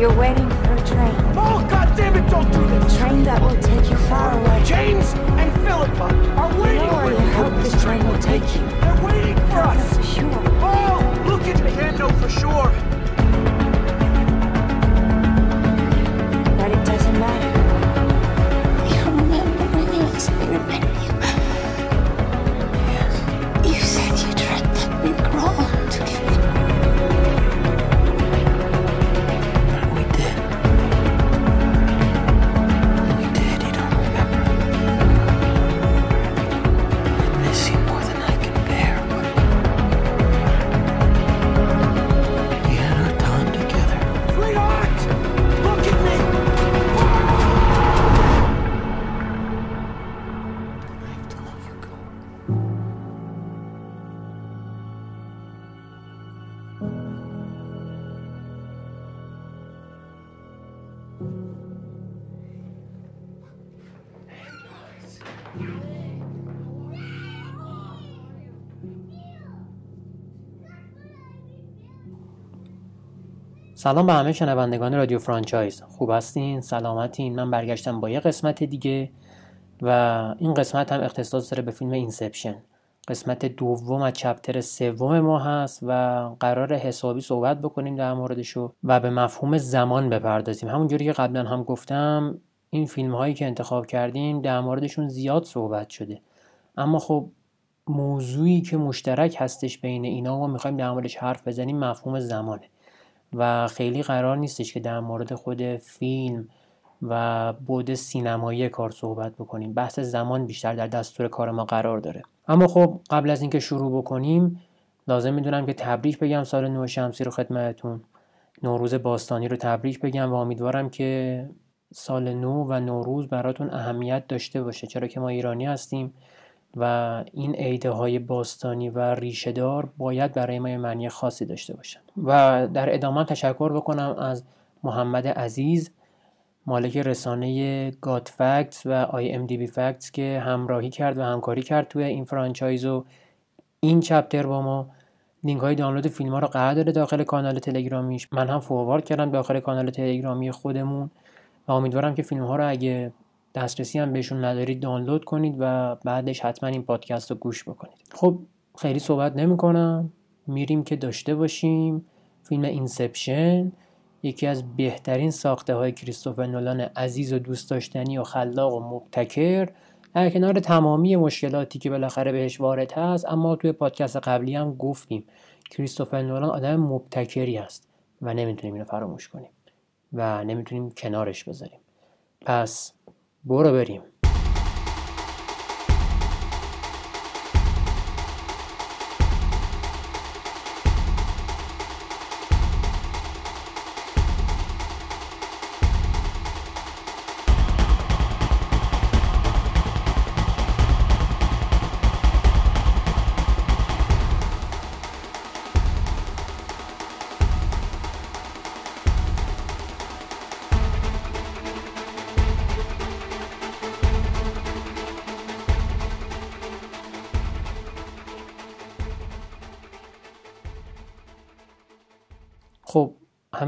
You're waiting for a train. Oh, God damn it, don't do A this! train that will take you far away. James and Philippa are You waiting know for you you. hope this train will take you. They're waiting for Not us. for sure. Oh, look at me. Can't know for sure. But it doesn't matter. You remember when you asked me to marry سلام به همه شنوندگان رادیو فرانچایز. خوب هستین؟ سلامتین؟ من برگشتم با یه قسمت دیگه و این قسمت هم اختصاص داره به فیلم اینسپشن. قسمت دوم از chapter سوم ما هست و قراره حسابی صحبت بکنیم در موردش و به مفهوم زمان بپردازیم. همونجوری که قبلا هم گفتم این فیلم هایی که انتخاب کردیم در موردشون زیاد صحبت شده. اما خب موضوعی که مشترک هستش بین اینا و ما می‌خوایم در موردش حرف بزنیم مفهوم زمانه. و خیلی قرار نیستش که در مورد خود فیلم و بود سینمایی کار صحبت بکنیم. بحث زمان بیشتر در دستور کار ما قرار داره. اما خب قبل از اینکه شروع بکنیم لازم می‌دونم که تبریک بگم سال نو شمسی رو خدمتتون. نوروز باستانی رو تبریک بگم و امیدوارم که سال نو و نوروز براتون اهمیت داشته باشه. چرا که ما ایرانی هستیم. و این عیده های باستانی و ریشهدار باید برای ما معنی خاصی داشته باشن و در ادامه تشکر بکنم از محمد عزیز مالک رسانه God Facts و IMDb Facts که همراهی کرد و همکاری کرد توی این franchise و این chapter با ما. لینک های دانلود فیلم ها رو قرار داده داخل کانال تلگرامیش من هم forward کردم داخل کانال تلگرامی خودمون و امیدوارم که فیلم ها رو اگه دسترسی هم بهشون ندارید دانلود کنید و بعدش حتما این پادکست رو گوش بکنید. خب خیلی صحبت نمی کنم میریم که داشته باشیم فیلم Inception. یکی از بهترین ساخته های کریستوفر نولان عزیز و دوست داشتنی و خلاق و مبتکر. در کنار تمامی مشکلاتی که بالاخره بهش وارد هست اما توی پادکست قبلی هم گفتیم کریستوفر نولان آدم مبتکری است و نمی‌تونیم اینو فراموش کنیم و نمی‌تونیم کنارش بذاریم. پس برو بریم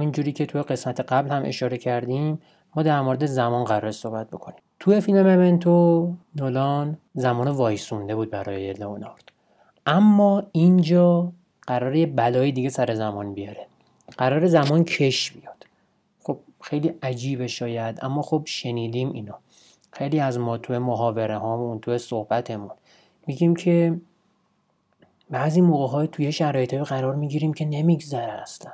همینجوری که توی قسمت قبل هم اشاره کردیم ما در مورد زمان قرار صحبت بکنیم. توی فیلم ممنتو نولان زمان وایسونده بود برای لئونارد اما اینجا قراره یه بلای دیگه سر زمان بیاره. قرار زمان کش بیاد. خب خیلی عجیبه شاید اما خب شنیدیم اینو. خیلی از ما توی محاوره هامون توی صحبتمون میگیم که بعضی موقع های توی شرایط قرار می‌گیریم که نمیگذره اصلا.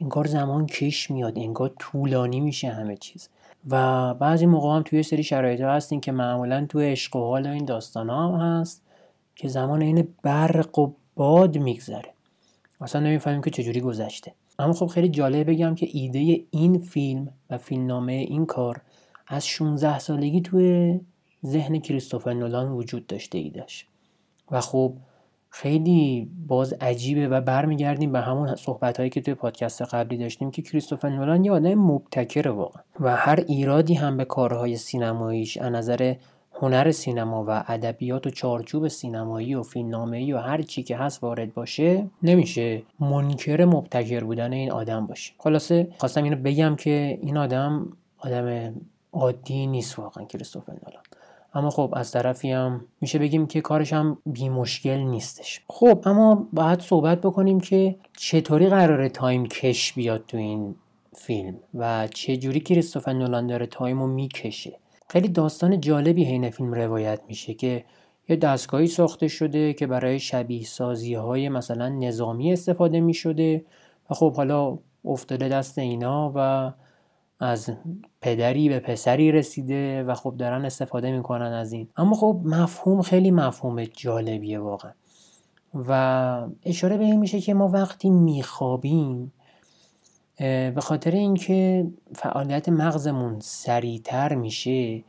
انگار زمان کش میاد انگار طولانی میشه همه چیز. و بعضی موقع هم توی سری شرایط هستین که معمولا توی عشق و حال این داستان هم هست که زمان این برق و باد میگذره. اصلا نمی‌فهمیم که چجوری گذشته. اما خب خیلی جالب بگم که ایده این فیلم و فیلمنامه این کار از 16 سالگی توی ذهن کریستوفر نولان وجود داشته ایدش و خب خیلی باز عجیبه و برمیگردیم به همون صحبت هایی که توی پادکست قبلی داشتیم که کریستوفر نولان یه آدم مبتکره واقعا و هر ایرادی هم به کارهای سینماییش از نظر هنر سینما و ادبیات و چارچوب سینمایی و فیلمنامه‌ای و هر چی که هست وارد باشه نمیشه منکر مبتکر بودن این آدم باشه. خلاصه خواستم اینو بگم که این آدم آدم عادی نیست واقعا کریستوفر نولان. اما خب از طرفی هم میشه بگیم که کارش هم بی مشکل نیستش. خب اما باید صحبت بکنیم که چطوری قراره time کش بیاد تو این فیلم و چه جوری کریستوفر نولان داره time رو می‌کشه. خیلی داستان جالبی حین فیلم روایت میشه که یه دستگاهی ساخته شده که برای شبیه سازی های مثلا نظامی استفاده می شده و خب حالا افتاده دست اینا و از پدری به پسری رسیده و خب دارن استفاده می‌کنن از این. اما خب مفهوم خیلی مفهوم جالبیه واقعا. و اشاره به این میشه که ما وقتی میخوابیم به خاطر اینکه فعالیت مغزمون سریعتر میشه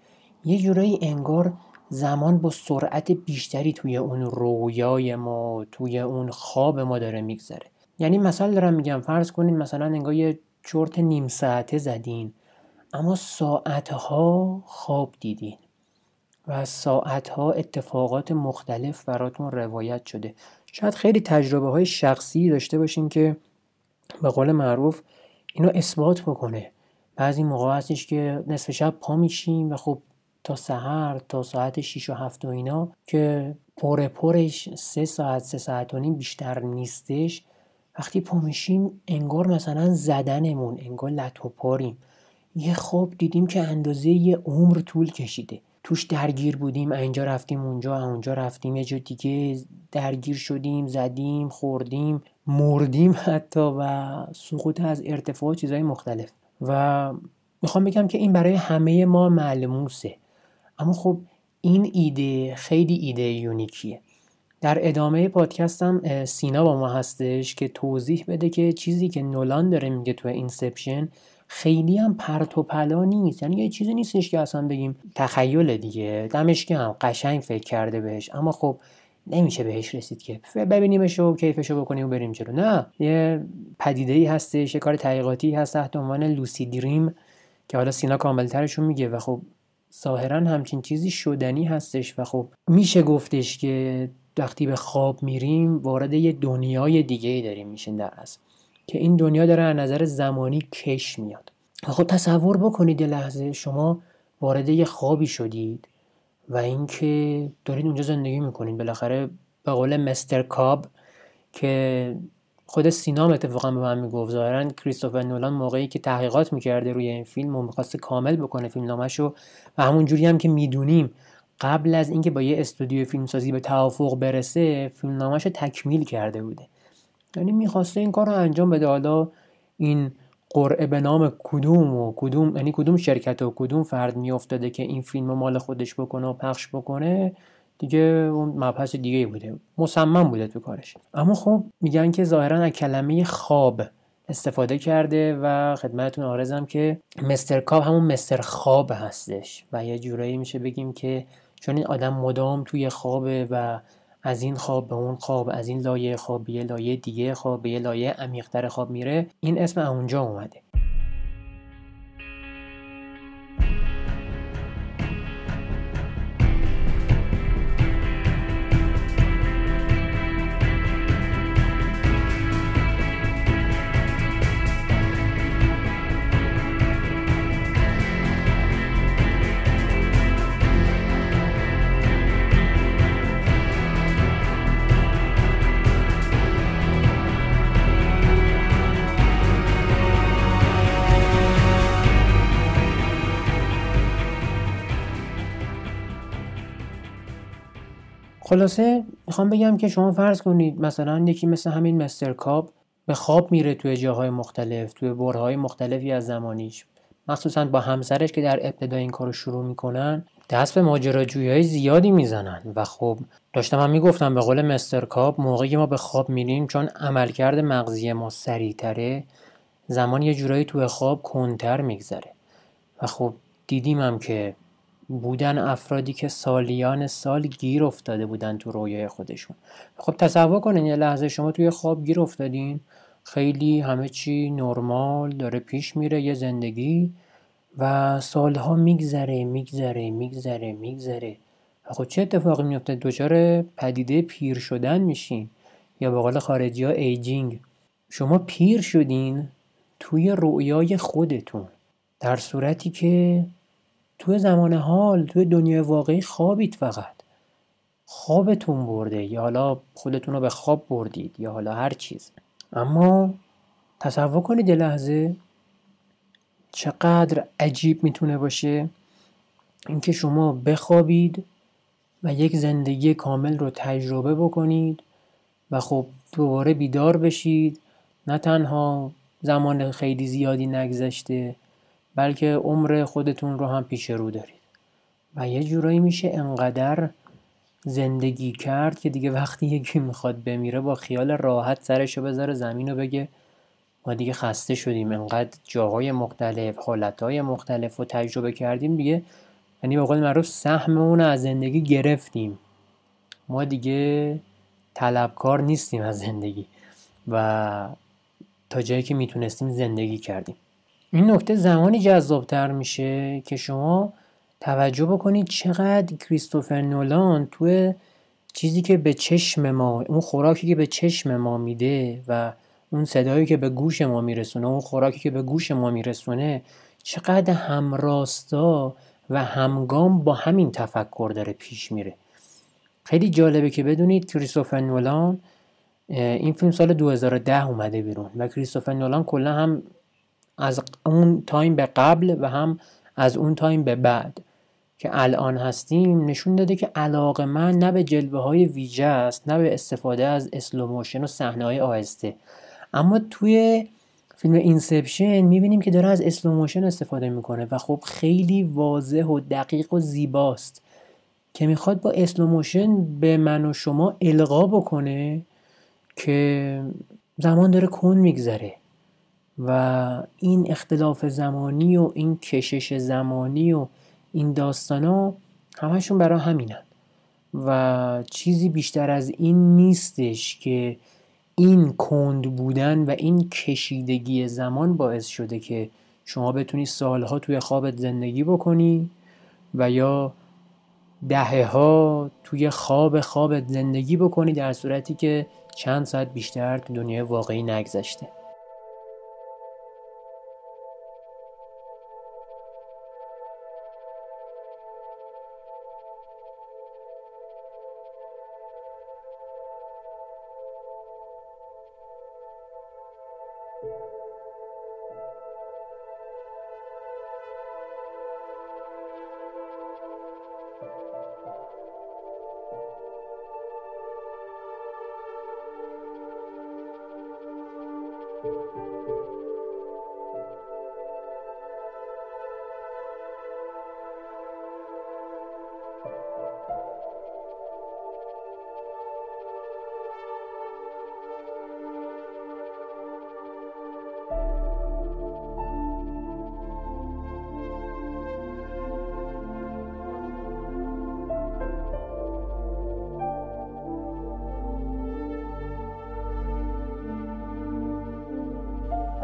یه جورایی انگار زمان با سرعت بیشتری توی اون رویای ما توی اون خواب ما داره میگذره. یعنی مثلا دارم میگم فرض کنین مثلا انگار یه چرت نیم ساعته زدین اما ساعتها خواب دیدین و ساعتها اتفاقات مختلف براتون روایت شده. شاید خیلی تجربه های شخصی داشته باشین که به قول معروف اینو اثبات بکنه. بعضی موقع هستش که نصف شب پا میشیم و خب تا سحر تا ساعت 6 و 7 و اینا که پر پرش سه ساعت سه ساعت و نیم بیشتر نیستش. وقتی پا میشیم انگار مثلا زدنمون انگار لط و پاریم. یه خواب دیدیم که اندازه یه عمر طول کشیده. توش درگیر بودیم اینجا رفتیم اونجا اونجا رفتیم. یه جا دیگه درگیر شدیم زدیم خوردیم مردیم حتی و سقوط از ارتفاع چیزهای مختلف. و می‌خوام بگم که این برای همه ما ملموسه اما خب این ایده خیلی ایده یونیکیه. در ادامه پادکستم سینا با ما هستش که توضیح بده که چیزی که نولان داره میگه تو Inception خیلی هم پرت و پلا نیست. یعنی یه چیزی نیستش که اصلا بگیم تخیل دیگه. دمش هم قشنگ فکر کرده بهش. اما خب نمیشه بهش رسید که. ببینیمش و کیفشو بکنیم و بریم جلو. نه یه پدیده ای هستش یه کار تحقیقاتی هست تحت عنوان lucid dream که حالا سینا کاملترشون میگه و خب ظاهرا همچین چیزی شدنی هستش و خب میشه گفتش که وقتی به خواب میریم وارد یه دنیای دیگه ای داریم میشین در اصل که این دنیا داره از نظر زمانی کش میاد. خب تصور بکنید یه لحظه شما وارد یه خوابی شدید و اینکه دارید اونجا زندگی می‌کنید. بالاخره به قول مستر کاب که خود سینام اتفاقا به من می‌گفت ظاهرا کریستوفر نولان موقعی که تحقیقات می‌کرده روی این فیلم و می‌خواسته کامل بکنه فیلم نامشو و همون جوری هم که می‌دونیم قبل از اینکه با یه استودیو فیلمسازی به توافق برسه فیلم نامش تکمیل کرده بوده. یعنی می‌خواسته این کار رو انجام بده. حالا این قرعه به نام کدوم و کدوم یعنی کدوم شرکت و کدوم فرد میافتاده که این فیلم مال خودش بکنه و پخش بکنه دیگه اون مبحث دیگه بوده. مصمم بوده تو کارش. اما خب میگن که ظاهرا از کلمه خواب استفاده کرده و خدمتتون آرزم که مستر کاب همون مستر خواب هستش. و یه جورایی میشه بگیم که چون این آدم مدام توی خوابه و از این خواب به اون خواب از این لایه خواب به یه لایه دیگه خواب به یه لایه عمیقتر خواب میره این اسم اونجا اومده. خلاصه می‌خوام بگم که شما فرض کنید مثلا یکی مثل همین مستر کاب به خواب میره توی جاهای مختلف توی برهای مختلفی از زمانیش. مخصوصا با همسرش که در ابتدا این کارو شروع می‌کنن دست به ماجراجویی های زیادی می‌زنن. و خب داشتم هم می‌گفتم به قول مستر کاب موقعی ما به خواب میریم چون عملکرد مغزی ما سریعتره زمان یه جورایی توی خواب کنتر میگذره. و خب دیدیم هم که بودن افرادی که سالیان سال گیر افتاده بودن تو رویای خودشون. خب تصور کنین یه لحظه شما توی خواب گیر افتادین خیلی همه چی نرمال داره پیش میره یه زندگی و سالها میگذره میگذره میگذره میگذره. خب چه اتفاقی میفته دچار پدیده پیر شدن میشین یا به قول خارجی ها ایجینگ. شما پیر شدین توی رؤیای خودتون. در صورتی که توی زمان حال توی دنیای واقعی خوابید فقط. خوابتون برده یا حالا خودتون رو به خواب بردید یا حالا هر چیز. اما تصور کنید لحظه چقدر عجیب می‌تونه باشه اینکه شما بخوابید و یک زندگی کامل رو تجربه بکنید و خب دوباره بیدار بشید. نه تنها زمان خیلی زیادی نگذشته بلکه عمر خودتون رو هم پیش رو دارید. و یه جورایی میشه انقدر زندگی کرد که دیگه وقتی یکی می‌خواد بمیره با خیال راحت سرشو بذاره زمین و بگه ما دیگه خسته شدیم. انقدر جاهای مختلف حالتهای مختلف رو تجربه کردیم دیگه. یعنی به قول معروف سهممون از زندگی گرفتیم. ما دیگه طلبکار نیستیم از زندگی. و تا جایی که می‌تونستیم زندگی کردیم. این نکته زمانی جذابتر میشه که شما توجه بکنید چقدر کریستوفر نولان توی چیزی که به چشم ما اون خوراکی که به چشم ما میده و اون صدایی که به گوش ما میرسونه اون خوراکی که به گوش ما میرسونه چقدر همراستا و همگام با همین تفکر داره پیش میره. خیلی جالبه که بدونید کریستوفر نولان این فیلم سال 2010 اومده بیرون و کریستوفر نولان کلا هم از اون time به قبل و هم از اون time به بعد که الان هستیم نشون داده که علاقه مند نه به جلوه های ویژه است نه به استفاده از اسلوموشن و صحنه های آهسته. اما توی فیلم Inception می‌بینیم که داره از اسلوموشن استفاده می‌کنه و خب خیلی واضح و دقیق و زیباست که می‌خواد با اسلوموشن به من و شما القا بکنه که زمان داره کند میگذره. و این اختلاف زمانی و این کشش زمانی و این داستان ها همشون برای همینن. و چیزی بیشتر از این نیستش که این کند بودن و این کشیدگی زمان باعث شده که شما بتونی سالها توی خوابت زندگی بکنی و یا دهه ها توی خواب خوابت زندگی بکنی در صورتی که چند ساعت بیشتر تو دنیای واقعی نگذشته.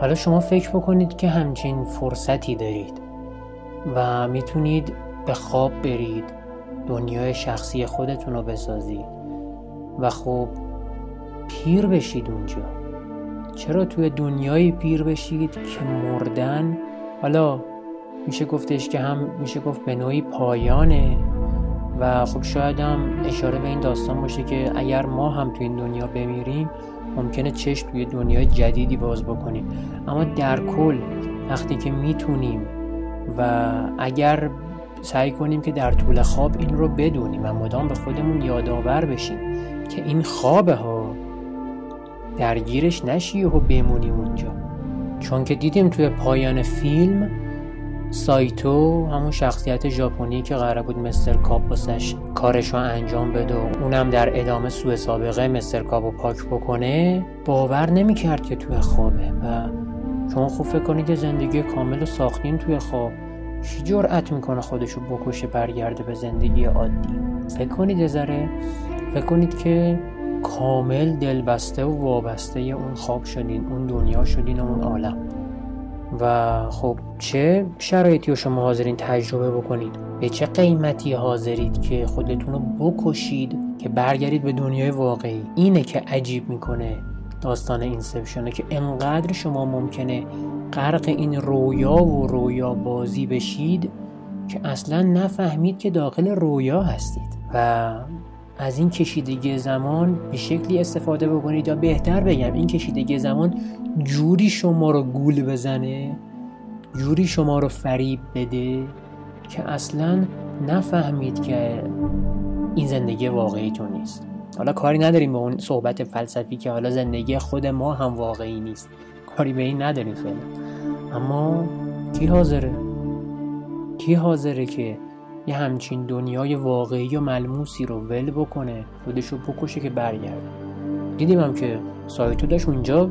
حالا شما فکر بکنید که همچین فرصتی دارید و می‌تونید به خواب برید دنیای شخصی خودتون رو بسازید و خب پیر بشید اونجا. چرا توی دنیای پیر بشید که مردن؟ حالا میشه گفتش که هم میشه گفت به نوعی پایانه و خب شاید هم اشاره به این داستان باشه که اگر ما هم توی این دنیا بمیریم ممکنه چشم توی دنیای جدیدی باز بکنیم اما در کل وقتی که می‌تونیم و اگر سعی کنیم که در طول خواب این رو بدونیم و مدام به خودمون یادآور بشیم که این خوابه ها درگیرش نشی و بمونی اونجا. چون که دیدیم توی پایان فیلم سایتو همون شخصیت ژاپنی که قرار بود مستر کاپ واسش کارش رو انجام بده و اونم در ادامه سوء سابقه مستر کاپ رو پاک بکنه باور نمی‌کرد که توی خوابه و شما خوب فکر کنید زندگی کامل رو ساختین توی خواب. کی جرأت می‌کنه خودشو بکشه برگرده به زندگی عادی؟ فکر کنید ذره. فکر کنید که کامل دلبسته و وابسته اون خواب شدین اون دنیا شدین و اون عالم. و خب چه شرایطی رو شما حاضرین تجربه بکنید؟ به چه قیمتی حاضرید که خودتون رو بکشید که برگردید به دنیای واقعی؟ اینه که عجیب می‌کنه داستان اینسپشنه که انقدر شما ممکنه غرق این رویا و رویا بازی بشید که اصلا نفهمید که داخل رویا هستید و از این کشیدگی زمان به شکلی استفاده بکنید یا بهتر بگم این کشیدگی زمان جوری شما رو گول بزنه جوری شما رو فریب بده که اصلا نفهمید که این زندگی واقعی تو نیست. حالا کاری نداریم به اون صحبت فلسفی که حالا زندگی خود ما هم واقعی نیست. کاری به این نداریم فعلا. اما کی حاضره؟ کی حاضره که یه همچین دنیای واقعی و ملموسی رو ول بکنه خودش رو بکشه که برگرده. دیدیم هم که سایتو داشت اونجا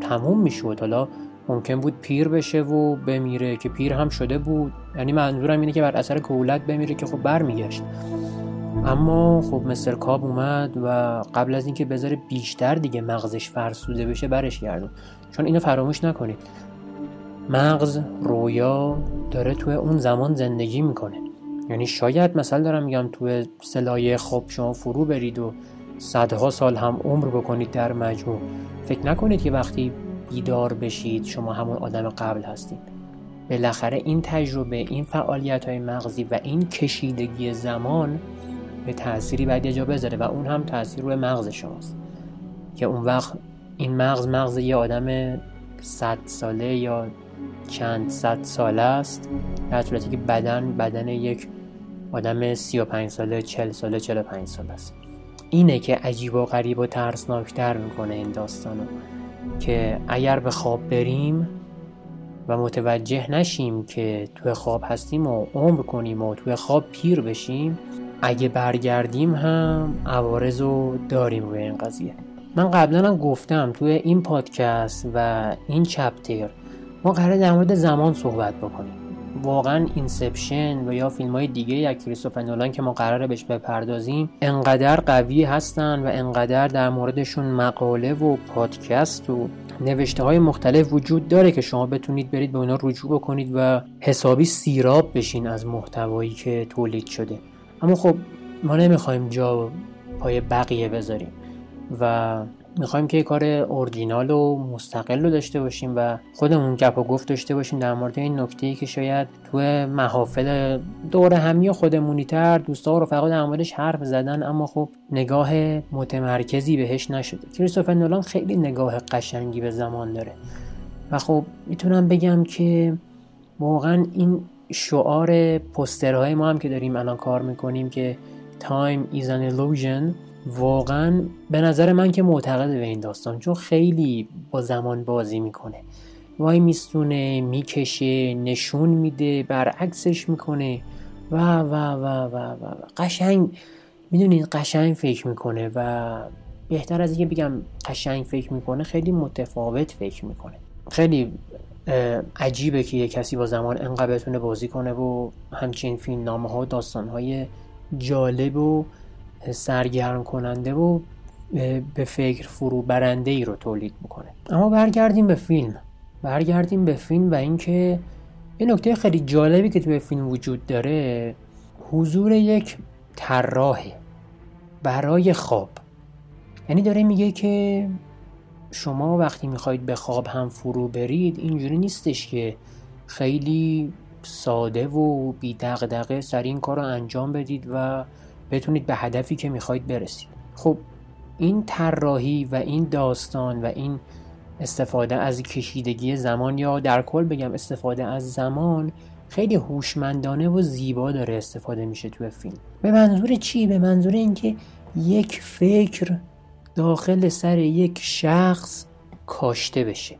تموم می‌شد. حالا ممکن بود پیر بشه و بمیره که پیر هم شده بود. یعنی منظورم اینه که بر اثر کولت بمیره که خب برمیگشت. اما خب مستر کاب اومد و قبل از اینکه بذاره بیشتر دیگه مغزش فرسوده بشه برش گردون. چون اینو فراموش نکنید. مغز رویا داره توی اون زمان زندگی می‌کنه. یعنی شاید مثلا دارم میگم توی سلایه خوب شما فرو برید و صدها سال هم عمر بکنید در مجموع. فکر نکنید که وقتی بیدار بشید شما همون آدم قبل هستید. بالاخره این تجربه این فعالیت های مغزی و این کشیدگی زمان به تأثیری یه جا بذاره و اون هم تأثیر روی مغز شماست. که اون وقت این مغز مغز یه آدم صد ساله یا چند صد ساله است. در صورتی که بدن بدن یک آدم 35 ساله 40 ساله 45 ساله است. اینه که عجیب و غریب و ترسناکتر می‌کنه این داستانو که اگر به خواب بریم و متوجه نشیم که توی خواب هستیم و عمر کنیم و توی خواب پیر بشیم اگه برگردیم هم عوارض رو داریم روی این قضیه. من قبلا هم گفتم توی این پادکست و این chapter ما قراره در مورد زمان صحبت بکنیم. واقعا Inception و یا فیلم های دیگه ی کریستوفر نولان که ما قراره بهش بپردازیم انقدر قوی هستن و انقدر در موردشون مقاله و پادکست و نوشته های مختلف وجود داره که شما بتونید برید به اونا رجوع بکنید و حسابی سیراب بشین از محتوایی که تولید شده. اما خب ما نمی‌خوایم جا پای بقیه بذاریم و می‌خوایم که کار اورجینال و مستقل رو داشته باشیم و خودمون گپ و گفت داشته باشیم در مورد این نکته که شاید تو محافل دور همی خودمونی تر دوستا رو فقط در موردش حرف زدن اما خب نگاه متمرکزی بهش نشده. کریستوفر نولان خیلی نگاه قشنگی به زمان داره. و خب می‌تونم بگم که واقعا این شعار پسترهای ما هم که داریم الان کار می‌کنیم که Time is an illusion واقعا به نظر من که معتقد به این داستان چون خیلی با زمان بازی می‌کنه. وای میستونه می‌کشه نشون میده برعکسش می‌کنه. و و و و و, و. قشنگ می‌دونید قشنگ فکر می‌کنه و بهتر از اینکه بگم قشنگ فکر می‌کنه خیلی متفاوت فکر می‌کنه. خیلی عجیبه که یه کسی با زمان انقدر بتونه بازی کنه و همچین فیلم نامه ها و داستان های جالب و سرگرم کننده و به فکر فرو برنده ای رو تولید می‌کنه. اما برگردیم به فیلم. برگردیم به فیلم و اینکه یه نکته خیلی جالبی که توی فیلم وجود داره حضور یک طراحه برای خواب. یعنی داره میگه که شما وقتی می‌خواید به خواب هم فرو برید اینجوری نیستش که خیلی ساده و بی دغدغه سر این کار رو انجام بدید و بتونید به هدفی که می‌خواید برسید. خب این طراحی و این داستان و این استفاده از کشیدگی زمان یا در کل بگم استفاده از زمان خیلی هوشمندانه و زیبا داره استفاده میشه توی فیلم. به منظور چی؟ به منظور اینکه یک فکر داخل سر یک شخص کاشته بشه.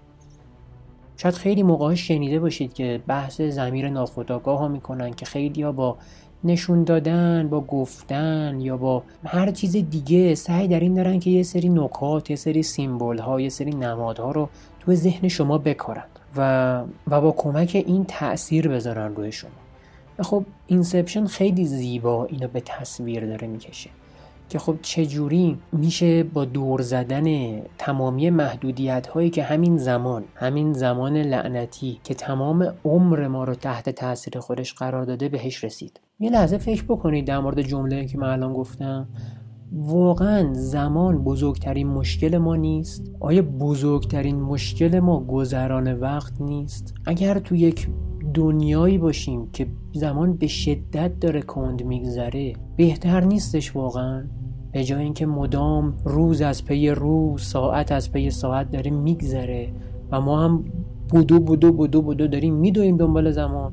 شاید خیلی موقع شنیده باشید که بحث زمیر ناخودآگاه ها می‌کنن که خیلی ها با نشون دادن با گفتن یا با هر چیز دیگه سعی در این دارن که یه سری نکات یه سری سیمبل ها یه سری نمادها رو تو ذهن شما بکارن و و با کمک این تاثیر بذارن روی شما. خب اینسپشن خیلی زیبا اینو به تصویر داره می‌کشه که خب چجوری میشه با دور زدن تمامی محدودیت هایی که همین زمان همین زمان لعنتی که تمام عمر ما رو تحت تاثیر خودش قرار داده بهش رسید. یه لحظه فکر بکنید در مورد جمله که من الان گفتم واقعا زمان بزرگترین مشکل ما نیست؟ آیا بزرگترین مشکل ما گذران وقت نیست؟ اگر تو یک دنیایی باشیم که زمان به شدت داره کند میگذره بهتر نیستش واقعا به جای اینکه مدام روز از پی روز ساعت از پی ساعت داره میگذره و ما هم بودو بودو بودو بودو داریم میدویم دنبال زمان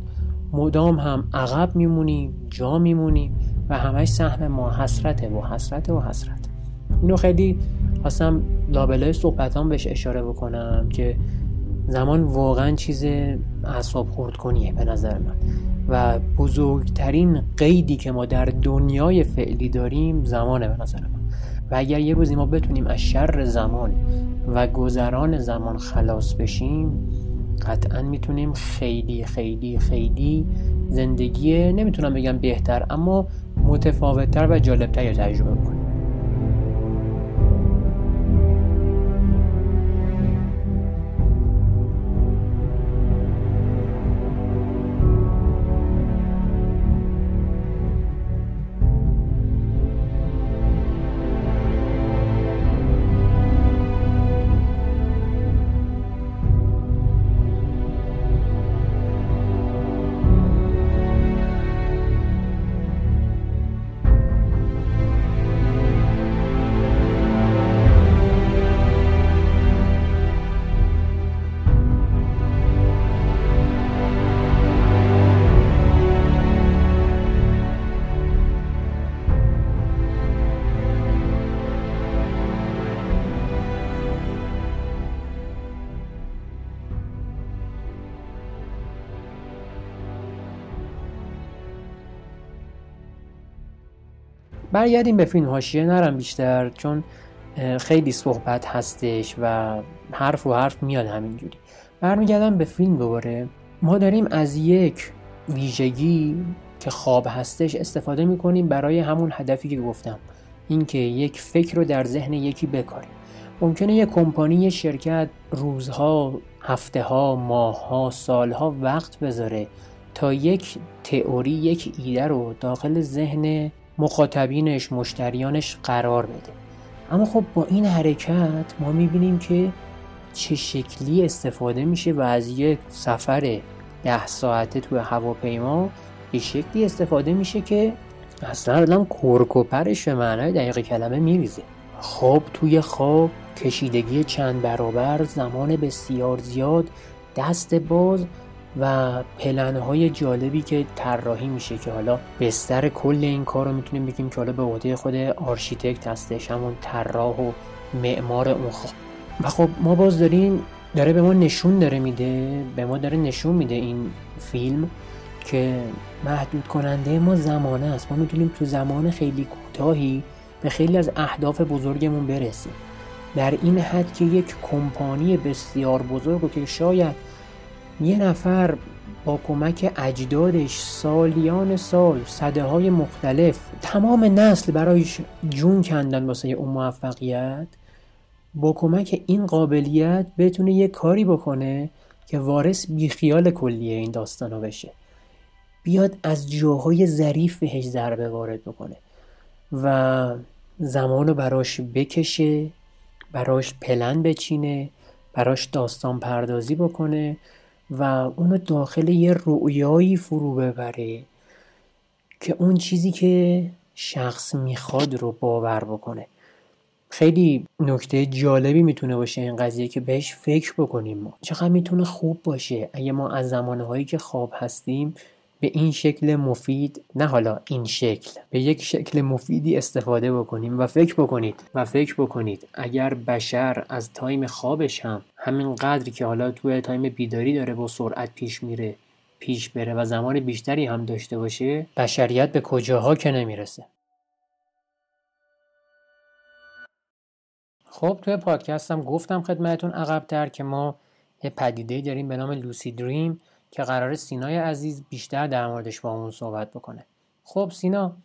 مدام هم عقب میمونیم جا میمونیم و همش سهم ما حسرته و حسرته و حسرت. اینو خیلی خواستم لابلای صحبتان بهش اشاره بکنم که زمان واقعا چیز اعصاب خورد کنیه به نظر من. و بزرگترین قیدی که ما در دنیای فعلی داریم زمانه به نظر من. و اگر یه روزی ما بتونیم از شر زمان و گذران زمان خلاص بشیم قطعا می‌تونیم خیلی خیلی خیلی زندگی نمی‌تونم بگم بهتر اما متفاوتتر و جالبتر تجربه کنیم. برگردیم به فیلم هاشیه نرم بیشتر چون خیلی صحبت هستش و حرف و حرف میاد همینجوری. برمیگردم به فیلم دوباره. ما داریم از یک ویژگی که خواب هستش استفاده می‌کنیم برای همون هدفی که گفتم. اینکه یک فکر رو در ذهن یکی بکاریم. ممکنه یک کمپانی یک شرکت روزها هفته ها ماه ها سال ها وقت بذاره تا یک تئوری یک ایده رو داخل ذهن مخاطبینش مشتریانش قرار بده. اما خب با این حرکت ما می‌بینیم که چه شکلی استفاده میشه و از یک سفر ده ساعته توی هواپیما به شکلی استفاده میشه که اصلا آدم کرکوپرش به معنای دقیق کلمه میریزه. خواب توی خواب کشیدگی چند برابر زمان بسیار زیاد دست باز و پلنهای جالبی که طراحی میشه که حالا بستر کل این کار رو می‌تونیم بگیم که حالا به عهده خود architect هستش همون طراح و معمار اون خواب و خب ما باز داریم داره به ما نشون داره میده به ما داره نشون میده این فیلم که محدود کننده ما زمانه است. ما می‌تونیم تو زمان خیلی کوتاهی به خیلی از اهداف بزرگمون برسیم. در این حد که یک کمپانی بسیار بزرگ و که شاید یه نفر با کمک اجدادش سالیان سال صده های مختلف تمام نسل برایش جون کندن واسه اون موفقیت با کمک این قابلیت بتونه یه کاری بکنه که وارث بیخیال کلیه این داستانو بشه. بیاد از جاهای ظریف بهش ضربه وارد بکنه و زمانو براش بکشه براش پلن بچینه براش داستان پردازی بکنه و اونو داخل یه رؤیایی فرو ببره که اون چیزی که شخص می‌خواد رو باور بکنه. خیلی نکته جالبی می‌تونه باشه این قضیه که بهش فکر بکنیم ما. چقدر می‌تونه خوب باشه؟ اگه ما از زمانهایی که خواب هستیم به این شکل مفید نه حالا این شکل به یک شکل مفیدی استفاده بکنیم و فکر بکنید و فکر بکنید. اگر بشر از time خوابش هم همین قدری که حالا توی time بیداری داره با سرعت پیش میره پیش بره و زمان بیشتری هم داشته باشه بشریت به کجاها که نمی‌رسه؟ خب توی پادکستم گفتم خدمتون عقبتر که ما یه پدیده داریم به نام lucid dream. که قراره سینای عزیز بیشتر در موردش با اون صحبت بکنه. خب سینا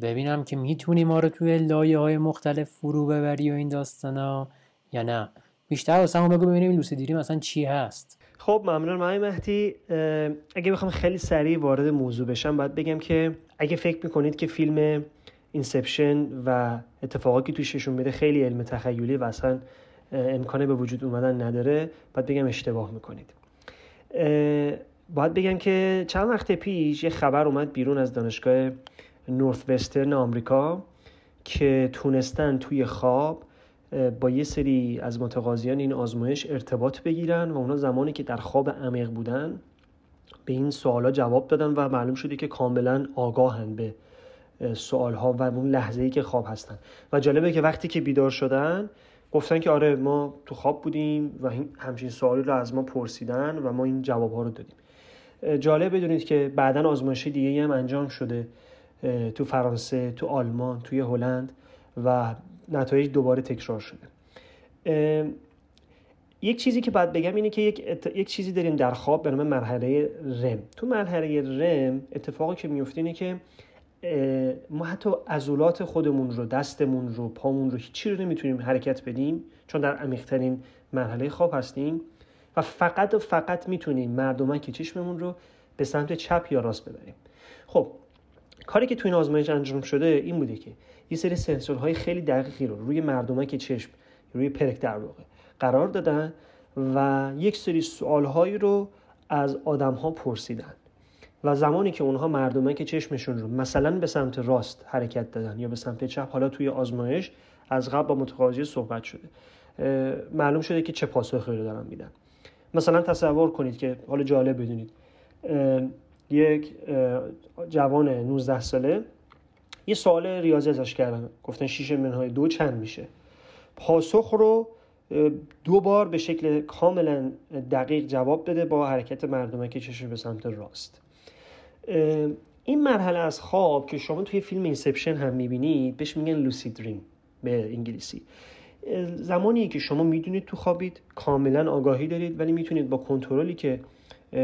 ببینم که می‌تونی ما رو توی لایه های مختلف فرو ببری و این داستانا یا نه؟ بیشتر واسه هم بگو ببینیم dream اصلا چی هست. خب ممنون مای مهدی. اگه بخوام خیلی سریع وارد موضوع بشم باید بگم که اگه فکر می‌کنید که فیلم Inception و اتفاقاتی که توش نشون میده خیلی علمی تخیلی و اصلا امکانه به وجود اومدن نداره باید بگم اشتباه می‌کنید. باید بگم که چند وقت پیش یه خبر اومد بیرون از دانشگاه نورث وسترن آمریکا که تونستن توی خواب با یه سری از متقاضیان این آزمایش ارتباط بگیرن و اونا زمانی که در خواب عمیق بودن به این سوالا جواب دادن و معلوم شده که کاملا آگاهن به سوال ها و اون لحظه ای که خواب هستن. و جالبه که وقتی که بیدار شدن گفتن که آره ما تو خواب بودیم و همچین سوالی رو از ما پرسیدن و ما این جواب ها رو دادیم. جالب بدونید که بعدا آزمایش دیگه هم انجام شده تو فرانسه تو آلمان توی هلند و نتایج دوباره تکرار شده. یک چیزی که باید بگم اینه که یک, یک چیزی داریم در خواب به نام مرحله رم. تو مرحله رم اتفاقی که میفته اینه که ما حتی عضلات خودمون رو دستمون رو پامون رو هیچی رو نمی‌تونیم حرکت بدیم چون در عمیقترین مرحله خواب هستیم و فقط و فقط می‌تونیم مردمک چشممون رو به سمت چپ یا راست ببریم. خب کاری که تو این آزمایش انجام شده این بوده که یه سری سنسورهای خیلی دقیقی رو روی مردمک چشم روی پلک در واقع قرار دادن و یک سری سوالهایی رو از آدمها پرسیدن. و زمانی که اونها مردمک چشمشون رو مثلا به سمت راست حرکت دادن یا به سمت چپ حالا توی آزمایش از قبل با متقاضی صحبت شده معلوم شده که چه پاسخی رو دارن میدن. مثلا تصور کنید که حالا جالب بدونید یک جوان 19 ساله یه سوال ریاضی ازش کردن. گفتن 6 منهای دو چند میشه؟ پاسخ رو دو بار به شکل کاملا دقیق جواب بده با حرکت مردمک چشم به سمت راست. این مرحله از خواب که شما توی فیلم Inception هم می‌بینید بهش میگن lucid dream به انگلیسی. زمانی که شما می‌دونید تو خوابید کاملا آگاهی دارید ولی می‌تونید با کنترلی که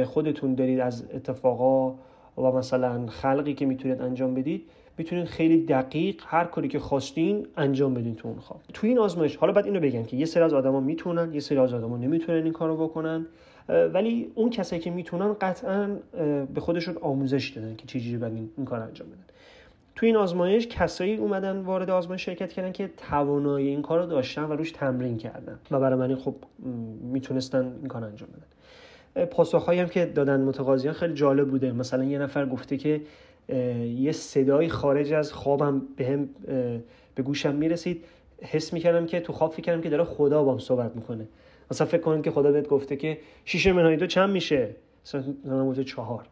خودتون دارید از اتفاقا و مثلا خلقی که می‌تونید انجام بدید می‌تونید خیلی دقیق هر کاری که خواستین انجام بدین تو اون خواب. تو این آزمایش حالا بعد اینو بگم که یه سری از آدما می‌تونن یه سری از آدما نمی‌تونن این کارو بکنن. ولی اون کسایی که می‌تونن قطعا به خودشون آموزش دادن که چجوری باید این کار انجام بدن. تو این آزمایش کسایی اومدن وارد آزمایش شرکت کردن که توانایی این کار رو داشتن و روش تمرین کردن و برای من خب می‌تونستن این کار انجام بدن. پاسخهایی هم که دادن متقاضیان خیلی جالب بوده. مثلا یه نفر گفته که یه صدای خارج از خوابم بهم اه، به گوشم می‌رسید. حس می‌کردم که تو خواب فکر کردم که داره خدا بام صحبت می‌کنه. مثلا فکر کنید که خدا بهت گفته که شیشه منهای دو چند میشه؟ مثلا گفته چهار.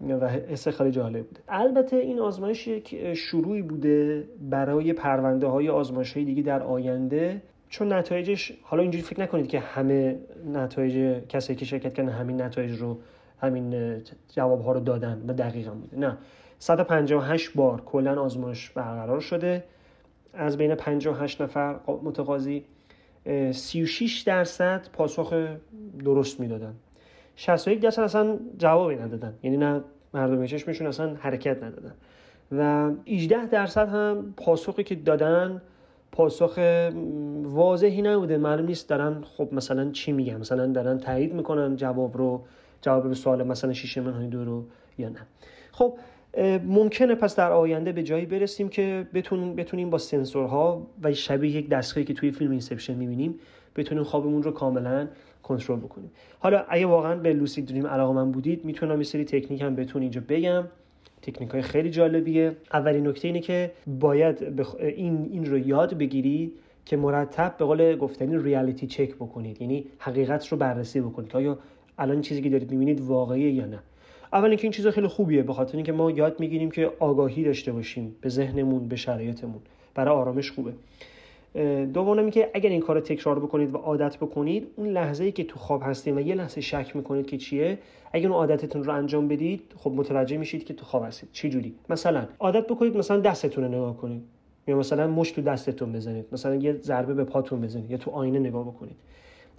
و حس خیلی جالب بوده. البته این آزمایش یک شروعی بوده برای پرونده های آزمایش های دیگه در آینده. چون نتایجش حالا اینجوری فکر نکنید که همه نتایج کسایی که شرکت کردن همین نتایج رو همین جواب ها رو دادن و دقیقا بوده. نه. 158 بار کلا آزمایش برقرار شده. از بین 58 نفر متقاضی 36 درصد پاسخ درست می‌دادن. 61 درصد اصلا جوابی ندادن. یعنی نه مردم چشمشون اصلا حرکت ندادن. و 18 درصد هم پاسخی که دادن پاسخ واضحی نبوده. معلوم نیست دارن خب مثلا چی میگن. مثلا دارن تایید می‌کنن جواب رو جواب به سوال مثلا شیشه منهای دو رو یا نه. خب ممکنه پس در آینده به جایی برسیم که بتونیم بتونیم با سنسورها و شبیه یک دستگاهی که توی فیلم Inception می‌بینیم بتونیم خوابمون رو کاملا کنترل بکنیم. حالا اگه واقعا به lucid dream علاقه مند بودید می‌تونم یه سری تکنیک هم بهتون اینجا بگم. تکنیک های خیلی جالبیه. اولین نکته اینه که باید بخ... این این رو یاد بگیرید که مرتب به قول گفتنی reality check بکنید. یعنی حقیقت رو بررسی بکنید که آیا الان چیزی که دارید می‌بینید واقعیه یا نه. اول اینکه این چیز خیلی خوبیه به خاطر اینکه ما یاد می‌گیریم که آگاهی داشته باشیم به ذهنمون به شرایطمون. برای آرامش خوبه. دوم اینکه اگر این کار تکرار بکنید و عادت بکنید اون لحظه ای که تو خواب هستین و یه لحظه شک می‌کنید که چیه اگر اون عادتتون رو انجام بدید خب متوجه میشید که تو خواب هستید. چه جوری؟ مثلا عادت بکنید مثلا دستتون رو نگاه کنید. یا مثلا مشت تو دستتون بزنید. مثلا یه ضربه به پاتون بزنید یا تو آینه نگاه بکنید.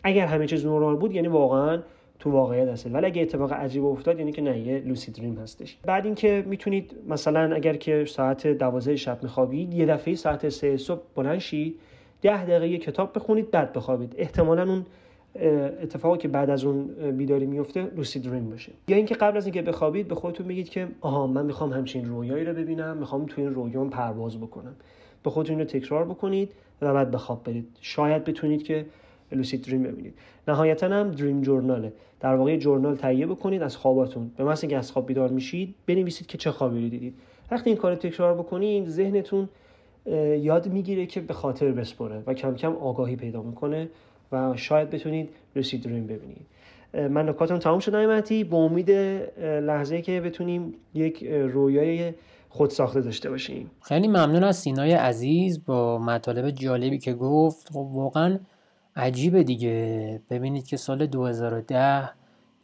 اگر همه چیز نورمال بود یعنی واقعا تو واقعیت هست ولی اگه اتفاق عجیب افتاد یعنی که نه یه لوسی دریم هستش. بعد اینکه می‌تونید مثلا اگر که ساعت 12 شب میخوابید یه دفعه ساعت 3 صبح بلند شید 10 دقیقه یه کتاب بخونید بعد بخوابید. احتمالا اون اتفاقی که بعد از اون بیداری میفته لوسی دریم باشه. یا اینکه قبل از اینکه بخوابید به خودتون بگید که آها من می‌خوام همچین رویایی رو ببینم می‌خوام تو این رویام پرواز بکنم. به خودتون رو تکرار بکنید و بعد بخواب برید. شاید بتونید که لوسی دریم ببینید. نهایتا هم دریم جورناله. در واقع جورنال تهیه بکنید از خواباتون. به مثل اینکه از خواب بیدار میشید بنویسید که چه خوابی رو دیدید. وقتی این کار تکرار بکنید ذهنتون یاد می‌گیره که به خاطر بسپره و کم کم آگاهی پیدا می‌کنه و شاید بتونید لوسی دریم ببینید. من نکاتم تمام شد نایمتی با امید لحظه که بتونیم یک رویای خود ساخته داشته باشیم. خیلی ممنون از سینای عزیز با مطالب جالبی که گفت. خب واقعا عجیبه دیگه. ببینید که سال 2010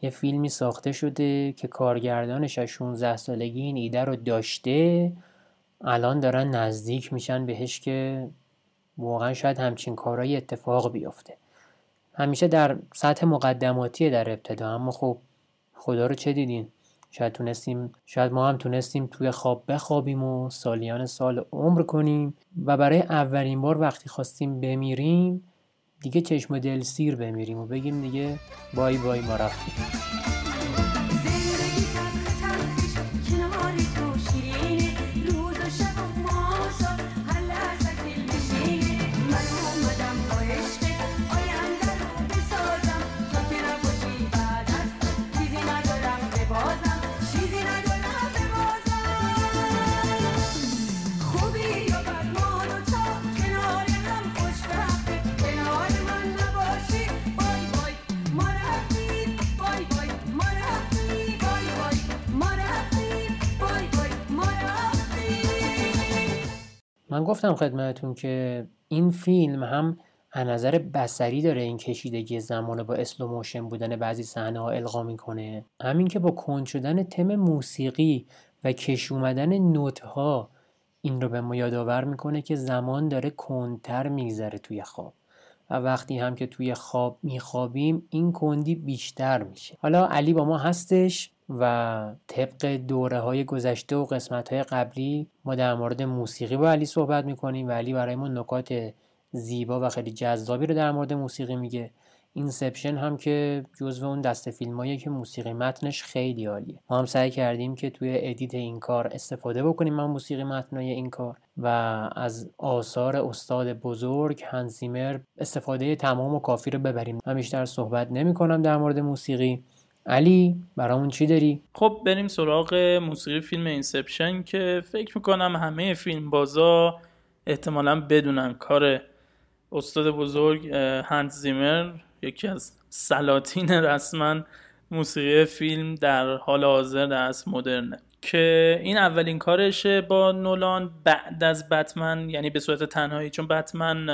یه فیلمی ساخته شده که کارگردانش از 16 سالگی این ایده رو داشته. الان دارن نزدیک میشن بهش که واقعا شاید همچین کارهایی اتفاق بیفته. همیشه در سطح مقدماتیه در ابتدا اما خب خدا رو چه دیدین؟ شاید تونستیم شاید ما هم تونستیم توی خواب بخوابیم و سالیان سال عمر کنیم و برای اولین بار وقتی خواستیم بمیریم دیگه چشم دل سیر بمیریم و بگیم دیگه بای بای ما رفتیم. من گفتم خدمتون که این فیلم هم از نظر بصری داره این کشیدگی زمان با slow motion بودن بعضی صحنه ها القا می‌کنه. همین که با کند شدن تم موسیقی و کش اومدن نوت ها این رو به ما یادآور می‌کنه که زمان داره کندتر میگذره توی خواب. و وقتی هم که توی خواب میخوابیم این کندی بیشتر میشه. حالا علی با ما هستش. و طبق دوره های گذشته و قسمت های قبلی ما در مورد موسیقی با علی صحبت می‌کنیم و علی برای ما نکات زیبا و خیلی جذابی رو در مورد موسیقی میگه. Inception هم که جزو اون دسته فیلمایی که موسیقی متنش خیلی عالیه. ما هم سعی کردیم که توی edit این کار استفاده بکنیم من موسیقی متنای این کار و از آثار استاد بزرگ هانس زیمر استفاده تمام و کافی رو ببریم. من بیشتر صحبت نمی کنم در مورد موسیقی. علی برامون چی داری؟ خب بریم سراغ موسیقی فیلم Inception که فکر می‌کنم همه فیلم بازا احتمالا بدونن کار استاد بزرگ هند زیمر یکی از سلاطین رسما موسیقی فیلم در حال حاضر در مدرنه که این اولین کارشه با نولان بعد از بتمن یعنی به صورت تنهایی چون بتمن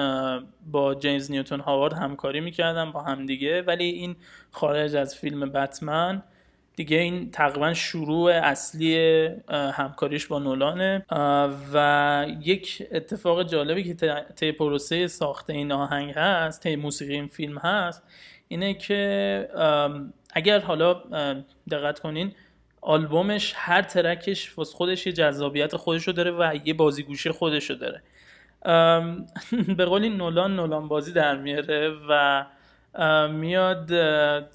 با جیمز نیوتون هاوارد همکاری می‌کردن با همدیگه ولی این خارج از فیلم بتمن دیگه این تقریبا شروع اصلی همکاریش با نولانه. و یک اتفاق جالبی که طی پروسه ساخت این آهنگ هست طی موسیقی این فیلم هست اینه که اگر حالا دقت کنین آلبومش هر ترکش واسه خودش یه جذابیت خودشو داره و یه بازیگوشی خودشو داره. به قولی نولان نولان بازی در میاره و میاد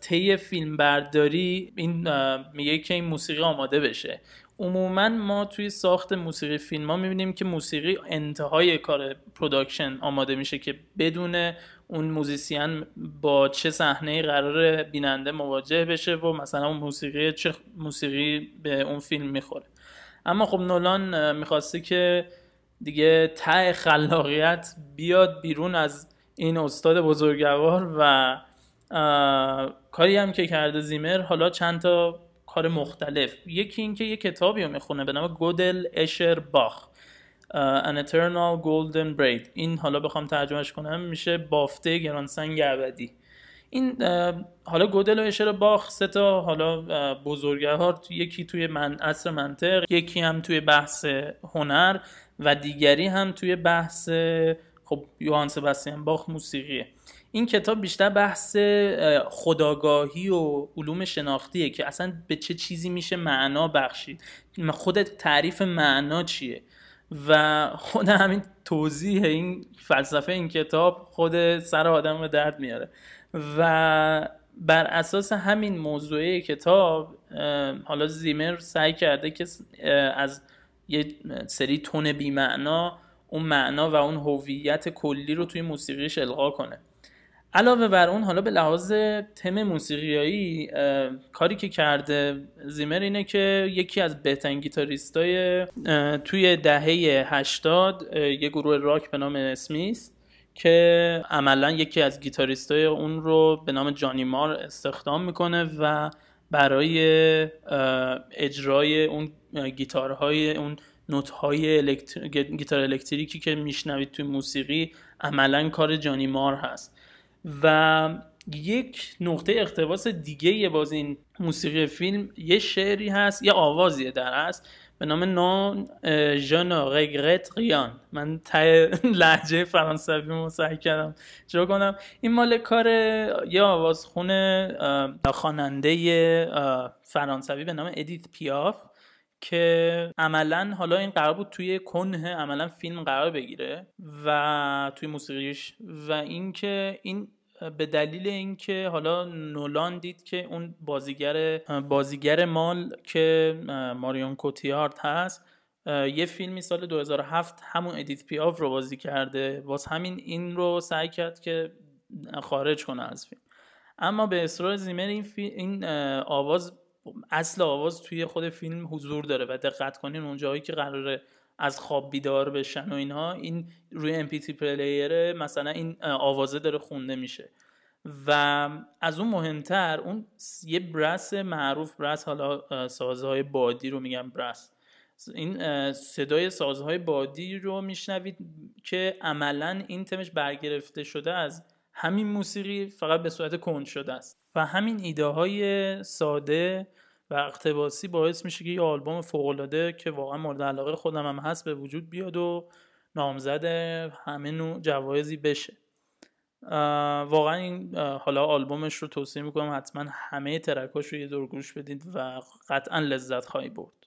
طی فیلم برداری این میگه که این موسیقی آماده بشه. عموما ما توی ساخت موسیقی فیلم ها می‌بینیم که موسیقی انتهای کار production آماده میشه که بدونه اون musician با چه صحنه قراره بیننده مواجه بشه و مثلا اون موسیقی چه موسیقی به اون فیلم می‌خوره. اما خب نولان می‌خواسته که دیگه ته خلاقیت بیاد بیرون از این استاد بزرگوار و کاری هم که کرده زیمر حالا چند تا کار مختلف. یکی اینکه یه کتابی رو می‌خونه به نام گودل اشر باخ. An Eternal Golden Braid. این حالا بخوام ترجمهش کنم میشه بافته گرانسنگ ابدی. این حالا گودل و اشر باخ سه تا حالا بزرگوار یکی توی من اصر منطق یکی هم توی بحث هنر و دیگری هم توی بحث خب یوهان سباستیان باخ موسیقیه این کتاب بیشتر بحث اه، خداگاهی و علوم شناختیه که اصلا به چه چیزی میشه معنا بخشید. خودت تعریف معنا چیه؟ و خود همین توضیح این فلسفه این کتاب خود سر آدم به درد میاره. و بر اساس همین موضوع کتاب حالا زیمر سعی کرده که از یه سری تون بیمعنا اون معنا و اون هویت کلی رو توی موسیقیش القا کنه. علاوه بر اون حالا به لحاظ تم موسیقیایی کاری که کرده زیمر اینه که یکی از بهترین گیتاریستای توی دهه 80 اه، یه گروه راک به نام اسمیس که عملا یکی از گیتاریستای اون رو به نام جانی مار استخدام می‌کنه و برای اجرای اون گیتارهای اون نوت‌های الکتر... گیتار الکتریکی که میشنوید توی موسیقی عملا کار جانی مار هست. و یک نقطه اقتباس دیگه باز این موسیقی فیلم یه شعری هست یه آوازیه در هست به نام نان ژن رگرت ریان من ته لحجه فرانسوی کردم جا کنم. این مال کار یه آوازخون خواننده فرانسوی به نام ادیت پیاف که عملا حالا این قرار بود توی کنه عملا فیلم قرار بگیره و توی موسیقیش و اینکه این به دلیل اینکه حالا نولان دید که اون بازیگر بازیگر مال که ماریون کوتیارد هست یه فیلمی سال 2007 همون ادیت پیاف رو بازی کرده واس همین این رو سعی کرد که خارج کنه از فیلم اما به اصرار زیمر این. این آواز اصل آواز توی خود فیلم حضور داره و دقت کنین اونجایی که قراره از خواب بیدار بشن و اینها این روی MP player مثلا این آوازه داره خونده میشه. و از اون مهمتر اون یه brass معروف brass حالا سازهای بادی رو میگم brass. این صدای سازهای بادی رو میشنوید که عملا این تمش برگرفته شده از همین موسیقی فقط به صورت کند شده است. و همین ایده های ساده و اقتباسی باعث میشه که یه آلبوم فوقالعاده که واقعا مورد علاقه خودم هم هست به وجود بیاد و نامزد همه نوع جوایزی بشه. واقعا این حالا آلبومش رو توصیه می‌کنم حتما همه ترکاش رو یه دور گوش بدید و قطعا لذت خواهی برد.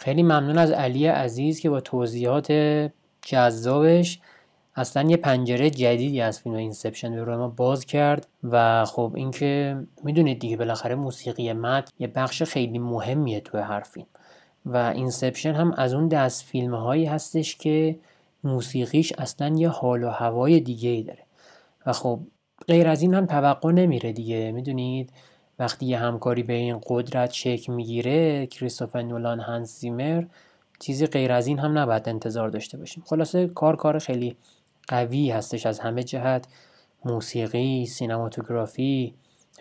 خیلی ممنون از علی عزیز که با توضیحات جذابش اصلا یه پنجره جدیدی از فیلم Inception رو ما باز کرد و خب اینکه می‌دونید دیگه بالاخره موسیقی متن یه بخش خیلی مهمیه توی هر فیلم و Inception هم از اون دست فیلم هایی هستش که موسیقیش اصلا یه حال و هوای دیگه ای داره و خب غیر از این هم توقع نمیره دیگه می‌دونید؟ وقتی یه همکاری به این قدرت شکل می‌گیره کریستوفر نولان هنس زیمر چیزی غیر از این هم نباید انتظار داشته باشیم. خلاصه کار کار خیلی قوی هستش از همه جهت. موسیقی سینماتوگرافی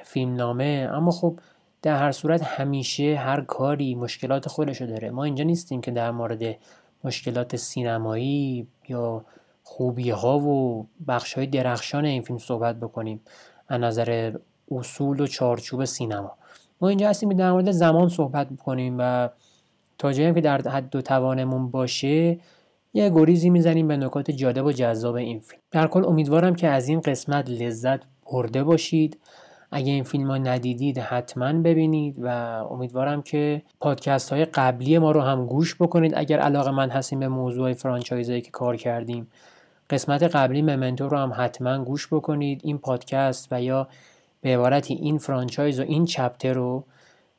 فیلمنامه اما خب در هر صورت همیشه هر کاری مشکلات خودشو داره. ما اینجا نیستیم که در مورد مشکلات سینمایی یا خوبی ها و بخش های درخشان این فیلم صحبت بکنیم. از نظر اصول و چارچوب سینما. ما اینجا هستیم در مورد زمان صحبت می‌کنیم و تا جایی که در حد و توانمون باشه یه گریزی می‌زنیم به نکات جالب و جذاب این فیلم. در کل امیدوارم که از این قسمت لذت برده باشید. اگه این فیلم ها ندیدید حتما ببینید و امیدوارم که پادکست های قبلی ما رو هم گوش بکنید. اگر علاقه من هستیم به موضوع فرانچایزهایی که کار کردیم قسمت قبلی ممنتو رو هم حتما گوش بکنید. این پادکست و یا به عبارتی این فرانچایز و این چپتر رو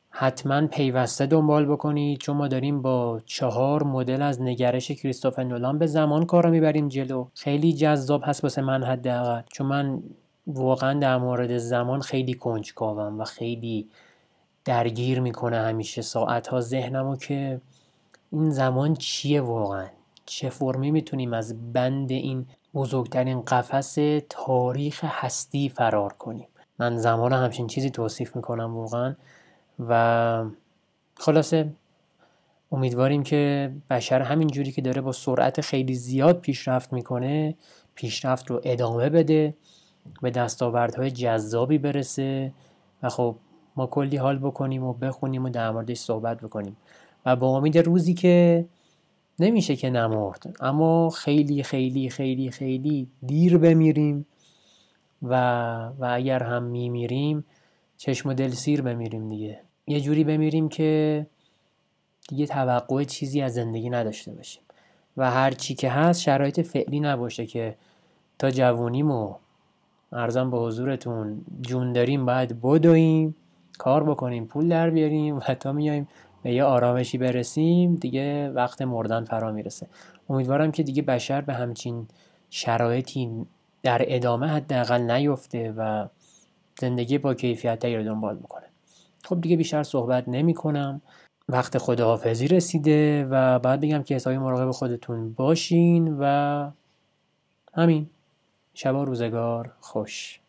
حتما پیوسته دنبال بکنید چون ما داریم با چهار مدل از نگرش کریستوفر نولان به زمان کار رو می‌بریم جلو. خیلی جذاب هست واسه من حداقل. چون من واقعا در مورد زمان خیلی کنجکاوم و خیلی درگیر می‌کنه همیشه ساعتها ذهنمو که این زمان چیه واقعا؟ چه فرمی می‌تونیم از بند این بزرگترین قفس تاریخ هستی فرار کنیم؟ من زمان همچین چیزی توصیف می‌کنم واقعا. و خلاصه امیدواریم که بشر همین جوری که داره با سرعت خیلی زیاد پیشرفت می‌کنه پیشرفت رو ادامه بده به دستاوردهای جذابی برسه و خب ما کلی حال بکنیم و بخونیم و در موردش صحبت بکنیم. و با امید روزی که نمیشه که نمرد اما خیلی خیلی خیلی خیلی دیر بمیریم. و و اگر هم میمیریم چشم و دل سیر بمیریم دیگه. یه جوری بمیریم که دیگه توقع چیزی از زندگی نداشته باشیم. و هر چی که هست شرایط فعلی نباشه که تا جوونیمو ارزم به حضورتون جون داریم باید بدویم کار بکنیم پول در بیاریم و تا میایم به یه آرامشی برسیم دیگه وقت مردن فرا می‌رسه. امیدوارم که دیگه بشر به همچین شرایطی در ادامه حداقل نیفته و زندگی با کیفیت رو دنبال می‌کنه. خب دیگه بیشتر صحبت نمی کنم وقت خداحافظی رسیده و بعد بگم که حسابی مراقب خودتون باشین و همین. شبا روزگار. خوش.